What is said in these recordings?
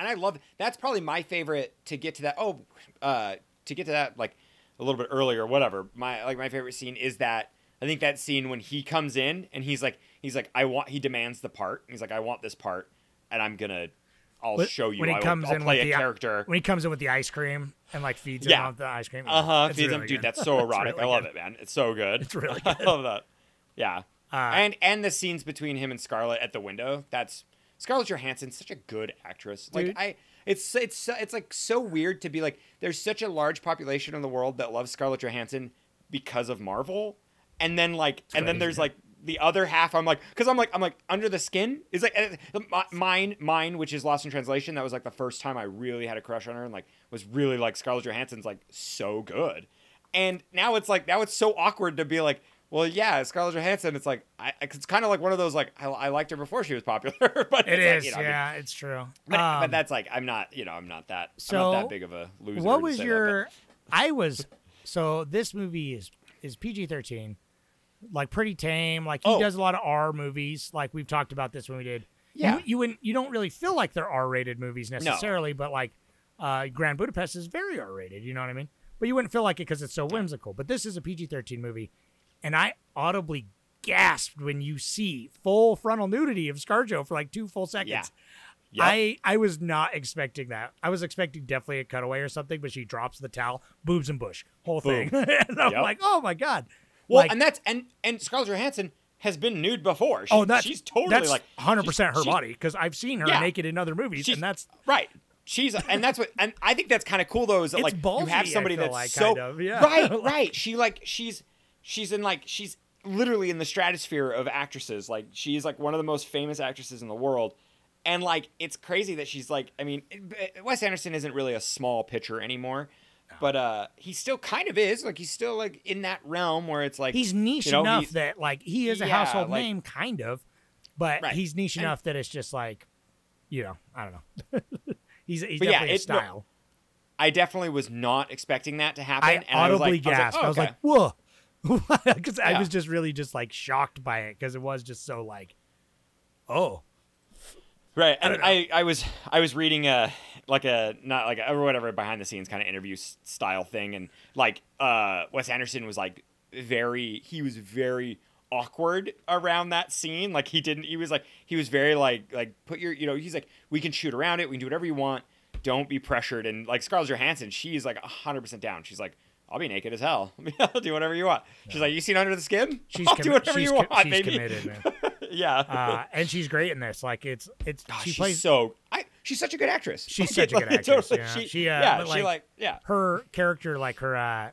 and I love that's probably my favorite to get to that. Oh, uh, to get to that like a little bit earlier, whatever. My like my favorite scene is that I think that scene when he comes in and he's like he's like I want he demands the part. He's like I want this part, and I'm gonna I'll But show you. when he I will, comes I'll in play with a the- character. when he comes in with the ice cream and like feeds him Yeah. the ice cream. Uh huh. Feeds really him, dude. That's so erotic. really I love good. it, man. It's so good. It's really good. I love that. Yeah. Uh, and and the scenes between him and Scarlett at the window. That's Scarlett Johansson's such a good actress. Like I, it's it's it's like so weird to be like. There's such a large population in the world that loves Scarlett Johansson because of Marvel, and then like and then there's like the other half. I'm like because I'm like I'm like under the skin is like uh, mine mine which is Lost in Translation. That was like the first time I really had a crush on her and like was really like Scarlett Johansson's like so good. And now it's like now it's so awkward to be like, well, yeah, Scarlett Johansson. It's like I, it's kind of like one of those like I, I liked her before she was popular, but it's like, you know, I mean, yeah, it's true. but, but Um, that's like I'm not, you know, I'm not that, I'm not that big of a loser. what was say that, your? I was so this movie is is PG thirteen, like pretty tame. Like he Oh. does a lot of R movies. Like we've talked about this when we did. Yeah. you, you wouldn't you don't really feel like they're R rated movies necessarily, but like uh, Grand Budapest is very R rated. You know what I mean? But you wouldn't feel like it because it's so whimsical. But this is a PG thirteen movie, and I audibly gasped when you see full frontal nudity of ScarJo for like two full seconds. Yeah. Yep. I I was not expecting that. I was expecting definitely a cutaway or something, but she drops the towel, boobs and bush, whole thing, and I'm Yep. like, oh my god. well, like, and that's and and Scarlett Johansson has been nude before. She, oh, that's she's totally that's like 100 percent her body because I've seen her Yeah. naked in other movies, and that's right. She's and that's what and I think that's kind of cool though is that It's like you have somebody that's like, so kind of, yeah. right, right. She like she's she's in like she's literally in the stratosphere of actresses. Like she's like one of the most famous actresses in the world. And like it's crazy that she's like I mean Wes Anderson isn't really a small pitcher anymore. But uh he still kind of is. Like he's still like in that realm where it's like he's niche you know, enough he- that like he is a Yeah, household like- name, kind of, but Right. he's niche And- enough that it's just like, you know, I don't know. he's he's But yeah, definitely a it- no, style. I definitely was not expecting that to happen. I and I was audibly like, gasped. I I was was like, oh, like, "Whoa," because I was just really just like shocked by it because it was just so like, oh, Right, and don't. I, I, was I was reading a like a not like a, or whatever behind the scenes kind of interview s- style thing, and like uh, Wes Anderson was like very he was very awkward around that scene. Like he didn't he was like he was very like like put your you know he's like we can shoot around it, we can do whatever you want, don't be pressured. And like Scarlett Johansson, she's like hundred percent down. She's like. I'll be naked as hell. I'll do whatever you want. She's like, you seen Under the Skin? she's I'll commi- do whatever she's you want, she's baby. committed, man. yeah. Uh, and she's great in this. Like it's it's Oh, she plays so I she's such a good actress. She's Like, such a good actress, totally, yeah. She, She, uh, yeah, but, she like- like yeah. her character like her uh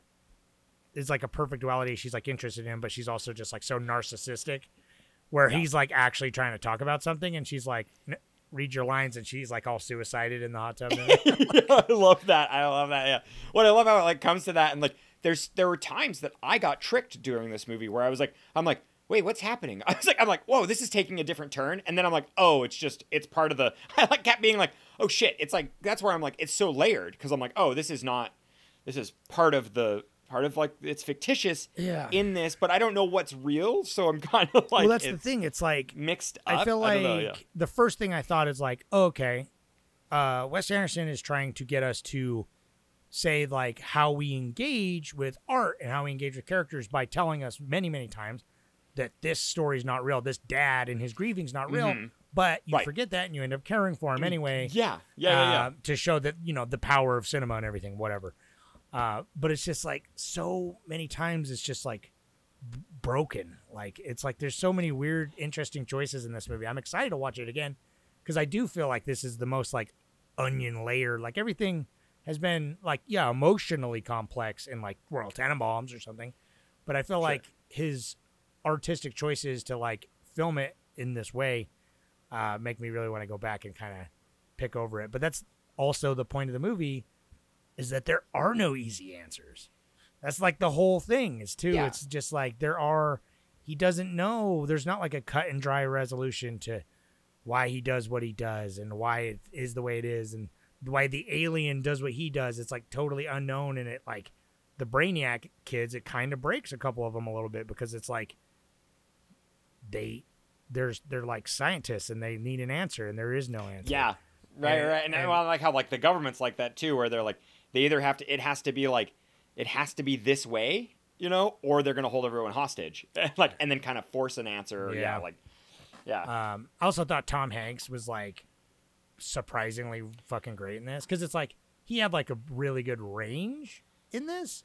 is like a perfect duality she's like interested in but she's also just like so narcissistic where he's like actually trying to talk about something and she's like "N- read your lines and she's like all suicided in the hot tub I love that. I love that. Yeah. What I love how it like comes to that and like there's there were times that I got tricked during this movie where I was like I'm like wait what's happening I was like I'm like whoa this is taking a different turn and then I'm like oh it's just it's part of the I like kept being like oh shit it's like that's where I'm like it's so layered because I'm like oh this is not this is part of the part of like it's fictitious Yeah. in this but I don't know what's real so I'm kind of like well that's the thing it's like mixed up i feel like don't know, yeah. the first thing i thought is like okay uh wes anderson is trying to get us to say like how we engage with art and how we engage with characters by telling us many many times that this story is not real this dad and his grieving's not real Mhm. but you Right. forget that and you end up caring for him anyway yeah yeah yeah, yeah. uh, to show that you know the power of cinema and everything whatever uh, but it's just like so many times it's just like b- broken. Like it's like there's so many weird interesting choices in this movie. I'm excited to watch it again because i do feel like this is the most like onion layer. Like everything has been like yeah emotionally complex in like royal tenenbaums or something but i feel like his artistic choices to like film it in this way uh, make me really want to go back and kind of pick over it. But that's also the point of the movie is that there are no easy answers. That's like the whole thing is too. Yeah. It's just like there are he doesn't know. There's not like a cut and dry resolution to why he does what he does and why it is the way it is and why the alien does what he does. It's like totally unknown and it like the brainiac kids it kind of breaks a couple of them a little bit because it's like they there's they're like scientists and they need an answer and there is no answer. Yeah, right, And- right. And, and- well, I like how like the government's like that too, where they're like they either have to it has to be like it has to be this way, you know, or they're gonna hold everyone hostage, like and then kind of force an answer. Yeah, Yeah. like yeah, Um, I also thought Tom Hanks was like surprisingly fucking great in this because it's like he had like a really good range in this,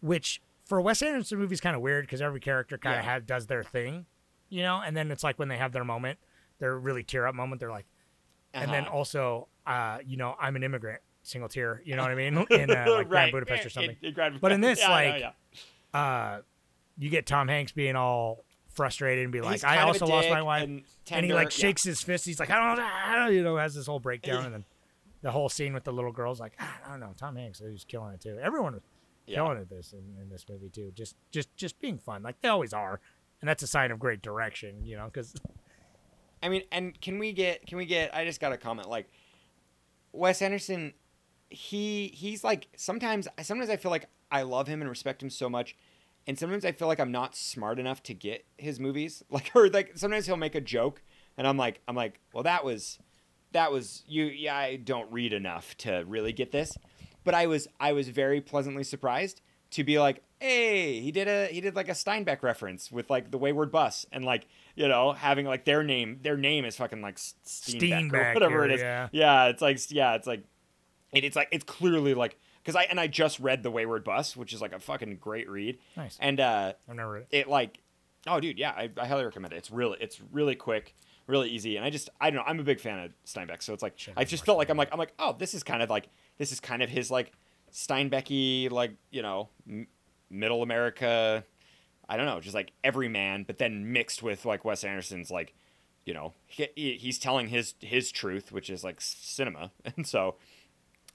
which for a Wes Anderson movie is kind of weird because every character kind of Yeah. had does their thing, you know, and then it's like when they have their moment, their really tear up moment, they're like, and then Uh-huh. also, uh, you know, I'm an immigrant, single tear, you know what I mean, in uh, like Grand Budapest or something. in- in Grand- But in this, Yeah, like, yeah. Uh, you get Tom Hanks being all frustrated and be like, I kind of a also lost my wife. and, and he tender, like yeah. shakes his fist. He's like, I don't know, I don't you know, has this whole breakdown, and then the whole scene with the little girls, like, "Ah, I don't know, Tom Hanks, he's killing it too. Everyone was Yeah. killing it this in, in this movie too. Just, just, just being fun, like they always are, and that's a sign of great direction, you know, because I mean, and can we get can we get? I just got a comment like Wes Anderson. He he's like sometimes sometimes I feel like I love him and respect him so much, and sometimes I feel like I'm not smart enough to get his movies. Like or like sometimes he'll make a joke, and I'm like I'm like well that was that was you yeah I don't read enough to really get this, but I was I was very pleasantly surprised to be like hey he did a he did like a Steinbeck reference with like the Wayward Bus and like you know having like their name their name is fucking like Steinbeck, or whatever or- it is yeah. yeah it's like yeah it's like it, it's like it's clearly like because I and I just read the Wayward Bus which is like a fucking great read nice. and uh I've never read it. it like oh dude yeah I, I highly recommend it it's really it's really quick really easy and i just i don't know i'm a big fan of steinbeck so it's like Should i just felt like i'm like i'm like oh this is kind of like this is kind of his like steinbecky like you know m- middle america i don't know just like every man but then mixed with like wes anderson's like you know he- he's telling his his truth which is like cinema and so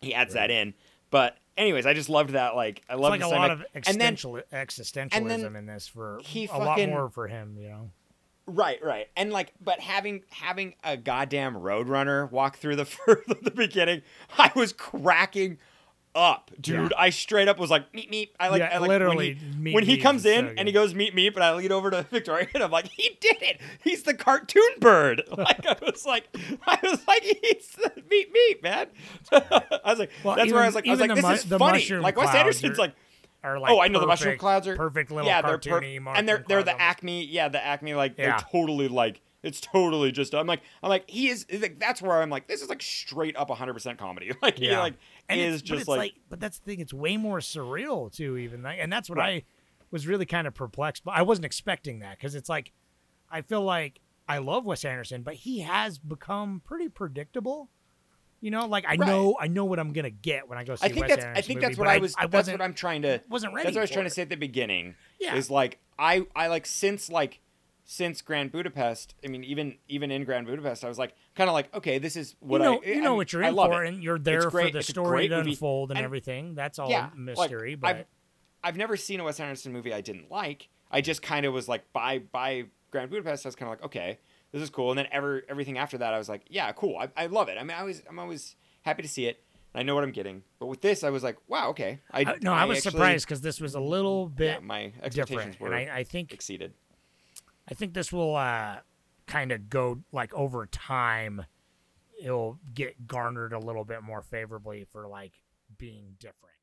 he adds that in. But anyways i just loved that like i love like a lot of and then existential existentialism in this for he a lot more for him, you know. Right, right, and like, but having having a goddamn Roadrunner walk through the the beginning, I was cracking up, dude. I straight up was like, meet meet. I like, Yeah, I like literally, when he, when he comes in so and he goes meet meet, but I lean over to Victoria and I'm like, he did it. He's the cartoon bird. Like I was like, I was like, he's the meet meet, man. I was like, Well, that's where I was like, I was like, the this mu- is funny. mushroom Like Wes Anderson's are- like. Are like oh, I know the mushroom clouds are perfect little yeah, they're per- and they're they're the. Acme, yeah, the Acme like Yeah. they're totally like it's totally just I'm like I'm like he is like that's where I'm like this is like straight up 100% comedy like he Yeah. like and is just it's like, but that's the thing. It's way more surreal too, even, like- and that's what Right. I was really kind of perplexed. But I wasn't expecting that because it's like I feel like I love Wes Anderson, but he has become pretty predictable. You know, like I Right. know I know what I'm gonna get when I go see I think Wes that's Anderson I think movie, that's what I was I that's what I'm trying to wasn't ready. that's what I was trying to say at the beginning Yeah. is like I I like since like since Grand Budapest I mean even even in Grand Budapest I was like kind of like okay this is what you know, I you know mean, what you're I in for, it. and you're there for great. the story to unfold and, And- everything. That's all yeah, mystery, like, but I've, I've never seen a Wes Anderson movie I didn't like. I just kind of was like, by by Grand Budapest, I was kind of like, okay, this is cool. And then ever everything after that, I was like, yeah, cool. I, I love it. I mean, I was I'm always happy to see it. I know what I'm getting. But with this, I was like, wow, okay. I, I, no, I, was actually- surprised because this was a little Yeah, bit my expectations different, were and I, I think exceeded. I think this will uh, kind of go like over time. It'll get garnered a little bit more favorably for like being different.